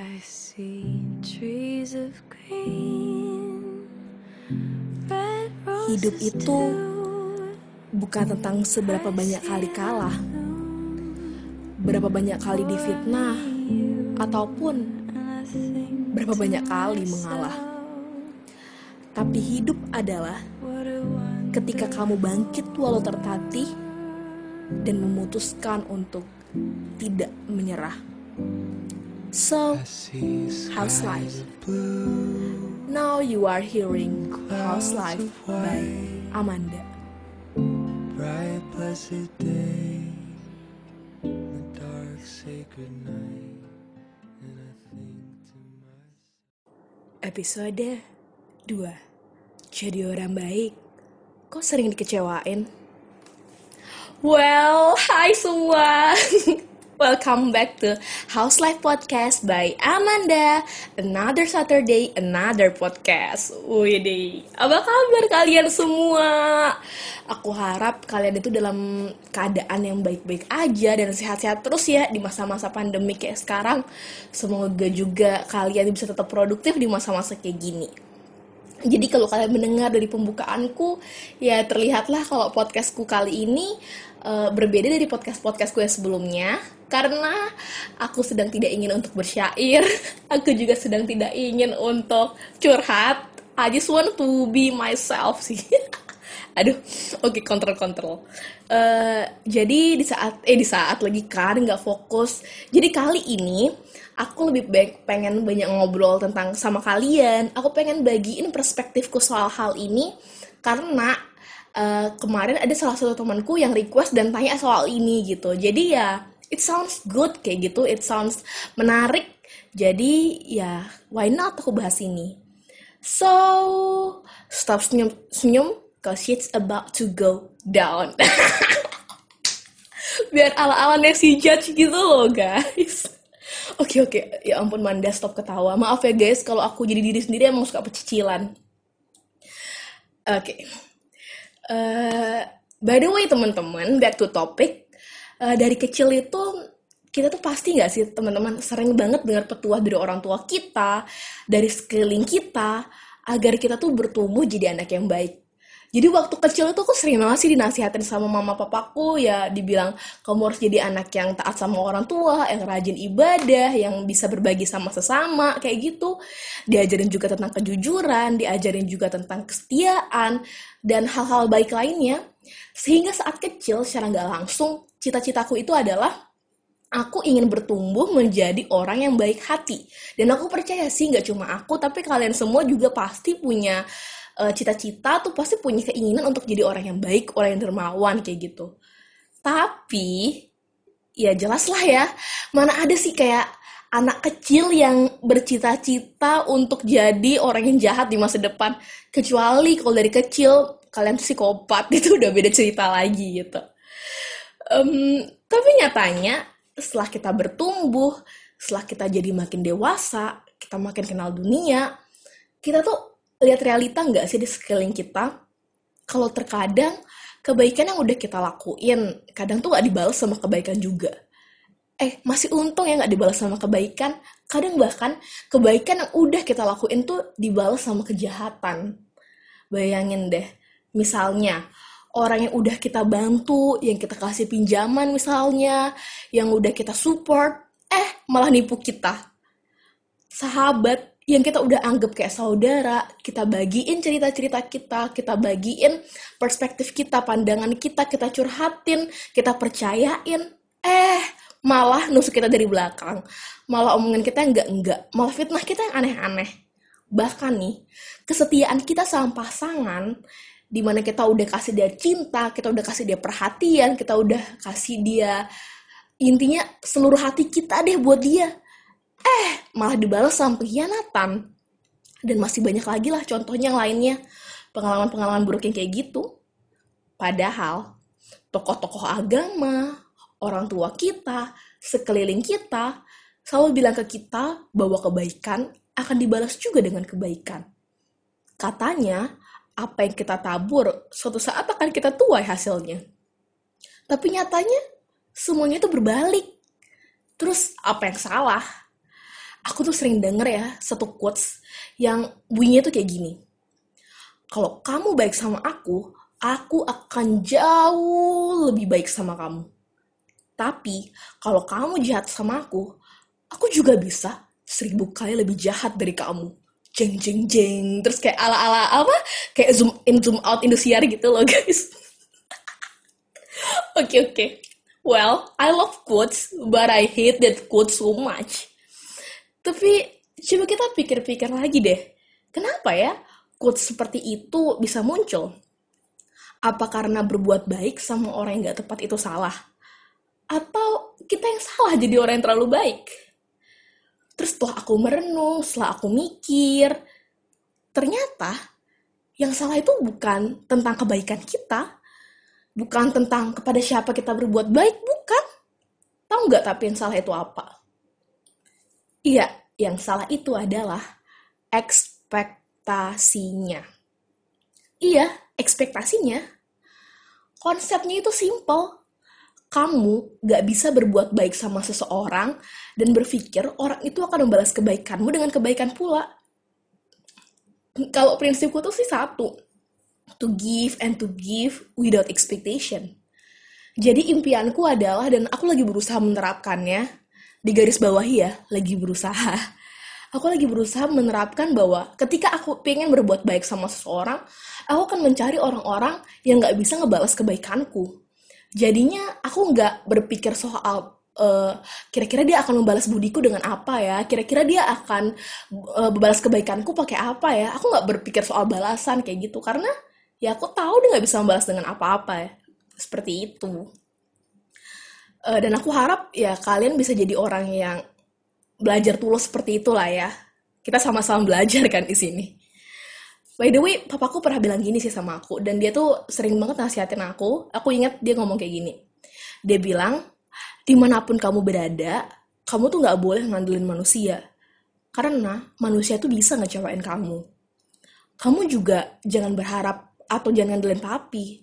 I see trees of green, red Hidup itu bukan tentang seberapa banyak kali kalah, berapa banyak kali difitnah, ataupun berapa banyak kali mengalah. Tapi hidup adalah ketika kamu bangkit walau tertatih dan memutuskan untuk tidak menyerah. So, how's life? Now you are hearing How's Life by Amanda. bright blessed day the dark sacred night and i think to myself Episode 2 Jadi orang baik Kok sering dikecewain? Well, hai semua Welcome back to House Life Podcast by Amanda. Another Saturday, another podcast. Wih apa kabar kalian semua? Aku harap kalian itu dalam keadaan yang baik-baik aja Dan sehat-sehat terus ya di masa-masa pandemi kayak sekarang. Semoga juga kalian bisa tetap produktif di masa-masa kayak gini. Jadi kalau kalian mendengar dari pembukaanku, ya terlihatlah kalau podcastku kali ini eh, berbeda dari podcast-podcastku yang sebelumnya. Karena aku sedang tidak ingin untuk bersyair, aku juga sedang tidak ingin untuk curhat. I just want to be myself sih. Aduh, oke kontrol-kontrol. Eh, jadi di saat eh di saat lagi kan nggak fokus. Jadi kali ini aku lebih baik pengen banyak ngobrol tentang sama kalian. Aku pengen bagiin perspektifku soal hal ini karena eh, kemarin ada salah satu temanku yang request dan tanya soal ini gitu. Jadi ya it sounds good kayak gitu, it sounds menarik. Jadi ya why not aku bahas ini. So stop senyum senyum cause it's about to go down. Biar ala-ala si Judge gitu loh guys. Oke oke, ya ampun Manda stop ketawa. Maaf ya guys kalau aku jadi diri sendiri emang suka pecicilan. Oke. Eh, by the way teman-teman, back to topic. Eh, dari kecil itu kita tuh pasti nggak sih teman-teman sering banget dengar petuah dari orang tua kita, dari sekeliling kita, agar kita tuh bertumbuh jadi anak yang baik. Jadi waktu kecil itu aku sering banget sih dinasihatin sama mama papaku ya dibilang kamu harus jadi anak yang taat sama orang tua, yang rajin ibadah, yang bisa berbagi sama sesama kayak gitu. Diajarin juga tentang kejujuran, diajarin juga tentang kesetiaan dan hal-hal baik lainnya. Sehingga saat kecil secara nggak langsung cita-citaku itu adalah aku ingin bertumbuh menjadi orang yang baik hati. Dan aku percaya sih nggak cuma aku, tapi kalian semua juga pasti punya eh, cita-cita tuh pasti punya keinginan untuk jadi orang yang baik, orang yang dermawan kayak gitu. Tapi ya jelas lah ya, mana ada sih kayak anak kecil yang bercita-cita untuk jadi orang yang jahat di masa depan. Kecuali kalau dari kecil kalian psikopat, itu udah beda cerita lagi gitu. Em, tapi nyatanya setelah kita bertumbuh, setelah kita jadi makin dewasa, kita makin kenal dunia, kita tuh lihat realita nggak sih di sekeliling kita? Kalau terkadang kebaikan yang udah kita lakuin, kadang tuh nggak dibalas sama kebaikan juga. Eh, masih untung ya nggak dibalas sama kebaikan. Kadang bahkan kebaikan yang udah kita lakuin tuh dibalas sama kejahatan. Bayangin deh, misalnya orang yang udah kita bantu, yang kita kasih pinjaman misalnya, yang udah kita support, eh malah nipu kita. Sahabat yang kita udah anggap kayak saudara, kita bagiin cerita-cerita kita, kita bagiin perspektif kita, pandangan kita, kita curhatin, kita percayain, eh malah nusuk kita dari belakang, malah omongan kita enggak-enggak, malah fitnah kita yang aneh-aneh. Bahkan nih, kesetiaan kita sama pasangan, di mana kita udah kasih dia cinta, kita udah kasih dia perhatian, kita udah kasih dia intinya seluruh hati kita deh buat dia. Eh, malah dibalas sama pengkhianatan. Dan masih banyak lagi lah contohnya yang lainnya. Pengalaman-pengalaman buruk yang kayak gitu. Padahal, tokoh-tokoh agama, orang tua kita, sekeliling kita, selalu bilang ke kita bahwa kebaikan akan dibalas juga dengan kebaikan. Katanya, apa yang kita tabur, suatu saat akan kita tuai hasilnya. Tapi nyatanya, semuanya itu berbalik. Terus, apa yang salah? Aku tuh sering denger ya satu quotes yang bunyinya tuh kayak gini. Kalau kamu baik sama aku, aku akan jauh lebih baik sama kamu. Tapi kalau kamu jahat sama aku, aku juga bisa seribu kali lebih jahat dari kamu. Jeng jeng jeng. Terus kayak ala ala apa? Kayak zoom in zoom out Indosiar gitu loh guys. Oke oke. Well, I love quotes, but I hate that quote so much. Tapi coba kita pikir-pikir lagi deh. Kenapa ya quotes seperti itu bisa muncul? Apa karena berbuat baik sama orang yang gak tepat itu salah? Atau kita yang salah jadi orang yang terlalu baik? Terus setelah aku merenung, setelah aku mikir, ternyata yang salah itu bukan tentang kebaikan kita, bukan tentang kepada siapa kita berbuat baik, bukan. Tahu nggak tapi yang salah itu apa? Iya, yang salah itu adalah ekspektasinya. Iya, ekspektasinya. Konsepnya itu simple. Kamu gak bisa berbuat baik sama seseorang dan berpikir orang itu akan membalas kebaikanmu dengan kebaikan pula. Kalau prinsipku tuh sih satu, to give and to give without expectation. Jadi impianku adalah, dan aku lagi berusaha menerapkannya, di garis bawahi ya, lagi berusaha. Aku lagi berusaha menerapkan bahwa ketika aku pengen berbuat baik sama seseorang, aku akan mencari orang-orang yang gak bisa ngebalas kebaikanku. Jadinya aku nggak berpikir soal eh, kira-kira dia akan membalas budiku dengan apa ya kira-kira dia akan uh, membalas kebaikanku pakai apa ya aku nggak berpikir soal balasan kayak gitu karena ya aku tahu dia nggak bisa membalas dengan apa-apa ya seperti itu Eh, dan aku harap ya kalian bisa jadi orang yang belajar tulus seperti itulah ya kita sama-sama belajar kan di sini By the way, papaku pernah bilang gini sih sama aku, dan dia tuh sering banget nasihatin aku. Aku ingat dia ngomong kayak gini. Dia bilang, di mana pun kamu berada, kamu tuh nggak boleh ngandelin manusia. Karena manusia tuh bisa ngecewain kamu. Kamu juga jangan berharap atau jangan ngandelin papi.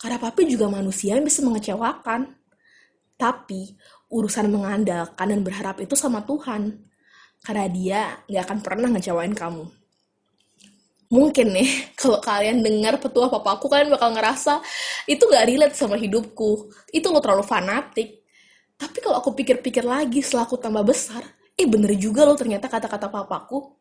Karena papi juga manusia yang bisa mengecewakan. Tapi urusan mengandalkan dan berharap itu sama Tuhan. Karena dia nggak akan pernah ngecewain kamu. Mungkin nih kalau kalian dengar petua papaku kalian bakal ngerasa itu gak relate sama hidupku. Itu lo terlalu fanatik. Tapi kalau aku pikir-pikir lagi setelah aku tambah besar eh bener juga loh ternyata kata-kata papaku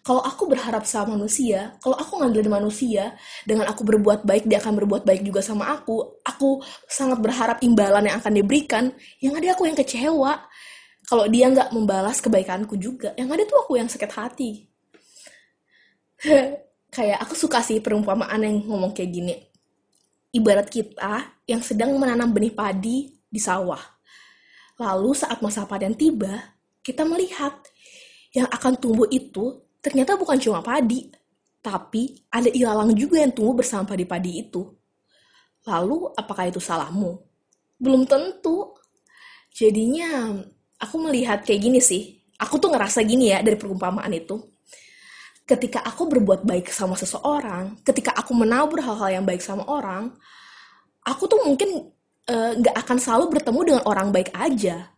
kalau aku berharap sama manusia kalau aku ngandelin manusia dengan aku berbuat baik dia akan berbuat baik juga sama aku aku sangat berharap imbalan yang akan diberikan yang ada aku yang kecewa kalau dia nggak membalas kebaikanku juga yang ada tuh aku yang sakit hati kayak aku suka sih perumpamaan yang ngomong kayak gini. Ibarat kita yang sedang menanam benih padi di sawah. Lalu saat masa panen tiba, kita melihat yang akan tumbuh itu ternyata bukan cuma padi, tapi ada ilalang juga yang tumbuh bersama padi-padi itu. Lalu apakah itu salahmu? Belum tentu. Jadinya aku melihat kayak gini sih. Aku tuh ngerasa gini ya dari perumpamaan itu ketika aku berbuat baik sama seseorang, ketika aku menabur hal-hal yang baik sama orang, aku tuh mungkin nggak uh, akan selalu bertemu dengan orang baik aja.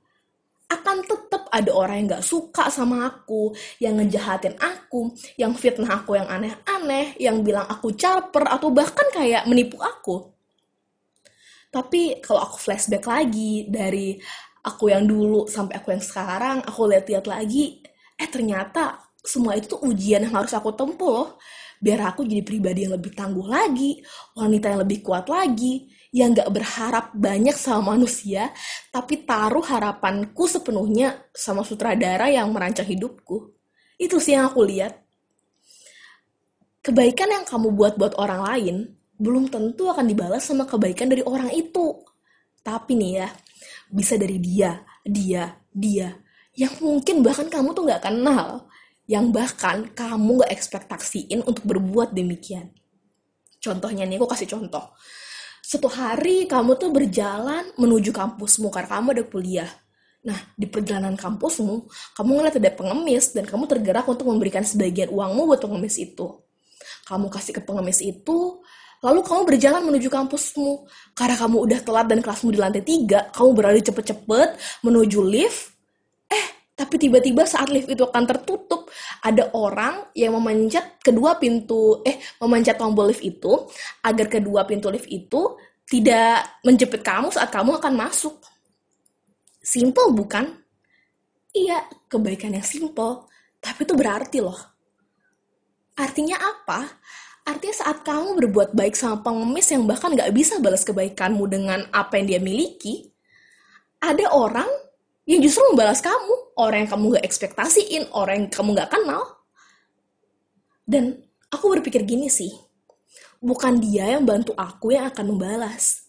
Akan tetap ada orang yang nggak suka sama aku, yang ngejahatin aku, yang fitnah aku yang aneh-aneh, yang bilang aku caper, atau bahkan kayak menipu aku. Tapi kalau aku flashback lagi dari aku yang dulu sampai aku yang sekarang, aku lihat-lihat lagi, eh ternyata semua itu tuh ujian yang harus aku tempuh loh biar aku jadi pribadi yang lebih tangguh lagi wanita yang lebih kuat lagi yang gak berharap banyak sama manusia tapi taruh harapanku sepenuhnya sama sutradara yang merancang hidupku. Itu sih yang aku lihat. Kebaikan yang kamu buat buat orang lain belum tentu akan dibalas sama kebaikan dari orang itu. Tapi nih ya bisa dari dia dia dia. Yang mungkin bahkan kamu tuh gak kenal yang bahkan kamu gak ekspektasiin untuk berbuat demikian. Contohnya nih, aku kasih contoh. Suatu hari kamu tuh berjalan menuju kampusmu karena kamu ada kuliah. Nah, di perjalanan kampusmu, kamu ngeliat ada pengemis dan kamu tergerak untuk memberikan sebagian uangmu buat pengemis itu. Kamu kasih ke pengemis itu, lalu kamu berjalan menuju kampusmu. Karena kamu udah telat dan kelasmu di lantai tiga, kamu berlari cepet-cepet menuju lift, Tapi tiba-tiba saat lift itu akan tertutup, ada orang yang memencet kedua pintu, eh memencet tombol lift itu agar kedua pintu lift itu tidak menjepit kamu saat kamu akan masuk. Simple bukan? Iya, kebaikan yang simple, tapi itu berarti loh. Artinya apa? Artinya saat kamu berbuat baik sama pengemis yang bahkan gak bisa balas kebaikanmu dengan apa yang dia miliki, ada orang yang justru membalas kamu. Orang yang kamu gak ekspektasiin, orang yang kamu gak kenal. Dan aku berpikir gini sih, bukan dia yang bantu aku yang akan membalas,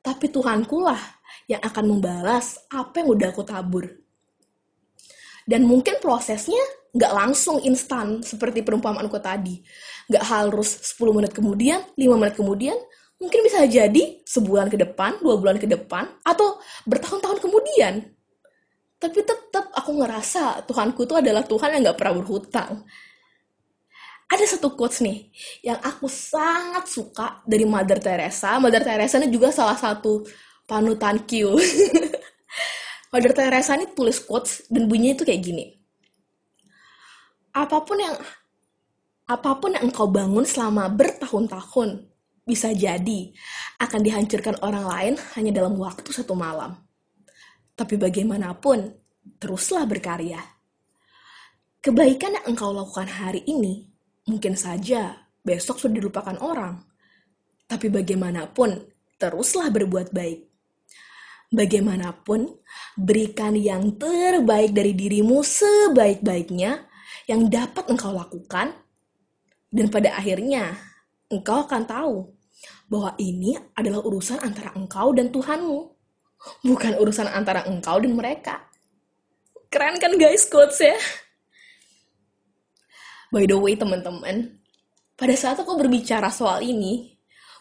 tapi Tuhanku lah yang akan membalas apa yang udah aku tabur. Dan mungkin prosesnya nggak langsung instan seperti perumpamaanku tadi. Nggak harus 10 menit kemudian, 5 menit kemudian, mungkin bisa jadi sebulan ke depan, dua bulan ke depan, atau bertahun-tahun kemudian. Tapi tetap aku ngerasa Tuhanku itu adalah Tuhan yang nggak pernah berhutang. Ada satu quotes nih yang aku sangat suka dari Mother Teresa. Mother Teresa ini juga salah satu panutan Q. Mother Teresa ini tulis quotes dan bunyinya itu kayak gini. Apa pun yang apa pun yang engkau bangun selama bertahun-tahun bisa jadi akan dihancurkan orang lain hanya dalam waktu satu malam. Tapi bagaimanapun, teruslah berkarya. Kebaikan yang engkau lakukan hari ini mungkin saja besok sudah dilupakan orang. Tapi bagaimanapun, teruslah berbuat baik. Bagaimanapun, berikan yang terbaik dari dirimu sebaik-baiknya yang dapat engkau lakukan, dan pada akhirnya engkau akan tahu bahwa ini adalah urusan antara engkau dan Tuhanmu, bukan urusan antara engkau dan mereka. Keren kan guys quotes ya? By the way teman-teman, pada saat aku berbicara soal ini,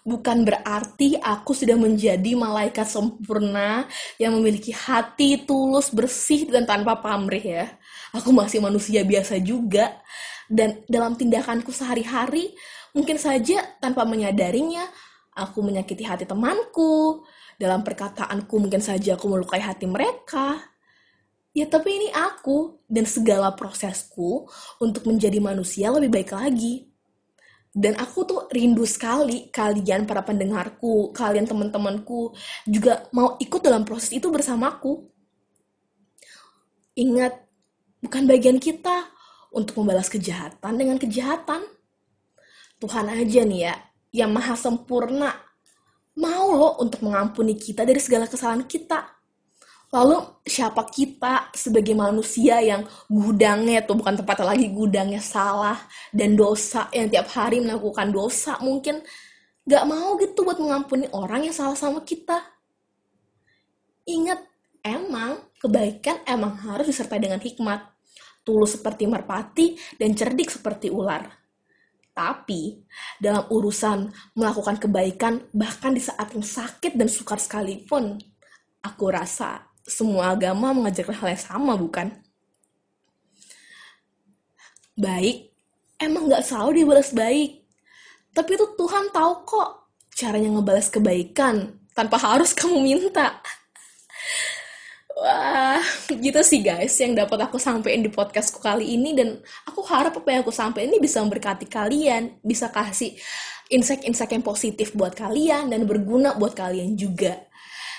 bukan berarti aku sudah menjadi malaikat sempurna yang memiliki hati tulus, bersih, dan tanpa pamrih ya. Aku masih manusia biasa juga. Dan dalam tindakanku sehari-hari, mungkin saja tanpa menyadarinya, aku menyakiti hati temanku. Dalam perkataanku mungkin saja aku melukai hati mereka. Ya tapi ini aku dan segala prosesku untuk menjadi manusia lebih baik lagi. Dan aku tuh rindu sekali kalian para pendengarku, kalian teman-temanku juga mau ikut dalam proses itu bersamaku. Ingat, bukan bagian kita untuk membalas kejahatan dengan kejahatan. Tuhan aja nih ya, yang maha sempurna, mau loh untuk mengampuni kita dari segala kesalahan kita. Lalu siapa kita sebagai manusia yang gudangnya tuh bukan tempatnya lagi gudangnya salah dan dosa yang tiap hari melakukan dosa mungkin gak mau gitu buat mengampuni orang yang salah sama kita. Ingat, emang kebaikan emang harus disertai dengan hikmat. Tulus seperti merpati dan cerdik seperti ular. Tapi dalam urusan melakukan kebaikan bahkan di saat yang sakit dan sukar sekalipun, aku rasa semua agama mengajarkan hal yang sama, bukan? Baik, emang gak selalu dibalas baik. Tapi itu Tuhan tahu kok caranya ngebalas kebaikan tanpa harus kamu minta. Wah, gitu sih guys yang dapat aku sampaikan di podcastku kali ini dan aku harap apa yang aku sampaikan ini bisa memberkati kalian, bisa kasih insight-insight yang positif buat kalian dan berguna buat kalian juga.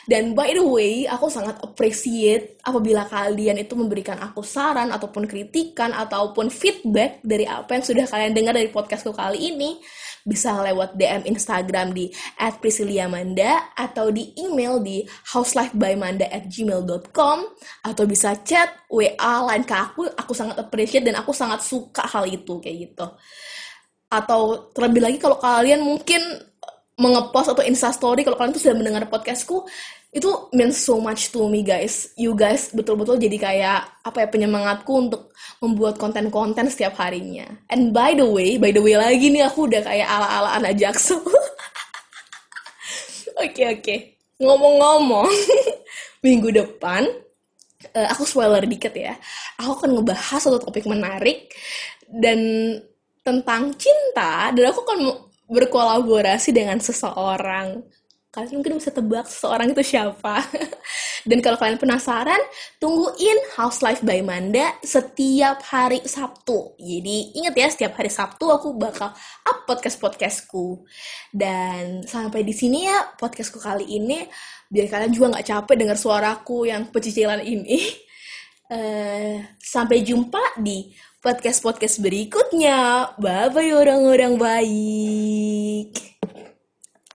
Dan by the way, aku sangat appreciate apabila kalian itu memberikan aku saran ataupun kritikan ataupun feedback dari apa yang sudah kalian dengar dari podcastku kali ini. Bisa lewat DM Instagram di @prisciliamanda atau di email di houselifebymanda@gmail.com atau bisa chat WA lain ke aku. Aku sangat appreciate dan aku sangat suka hal itu kayak gitu. Atau terlebih lagi kalau kalian mungkin mengepost atau instastory kalau kalian tuh sudah mendengar podcastku itu means so much to me guys. You guys betul-betul jadi kayak apa ya penyemangatku untuk membuat konten-konten setiap harinya. And by the way by the way lagi nih aku udah kayak ala-ala anak jaksel oke oke. Okay, ngomong-ngomong minggu depan uh, aku spoiler dikit ya. Aku akan ngebahas satu topik menarik dan tentang cinta dan aku akan berkolaborasi dengan seseorang. Kalian mungkin bisa tebak seseorang itu siapa. Dan kalau kalian penasaran, tungguin House Life by Manda setiap hari Sabtu. Jadi ingat ya, setiap hari Sabtu aku bakal up podcast-podcastku. Dan sampai di sini ya podcastku kali ini, biar kalian juga nggak capek dengar suaraku yang pecicilan ini. Eh, sampai jumpa di podcast-podcast berikutnya. Bye-bye orang-orang baik.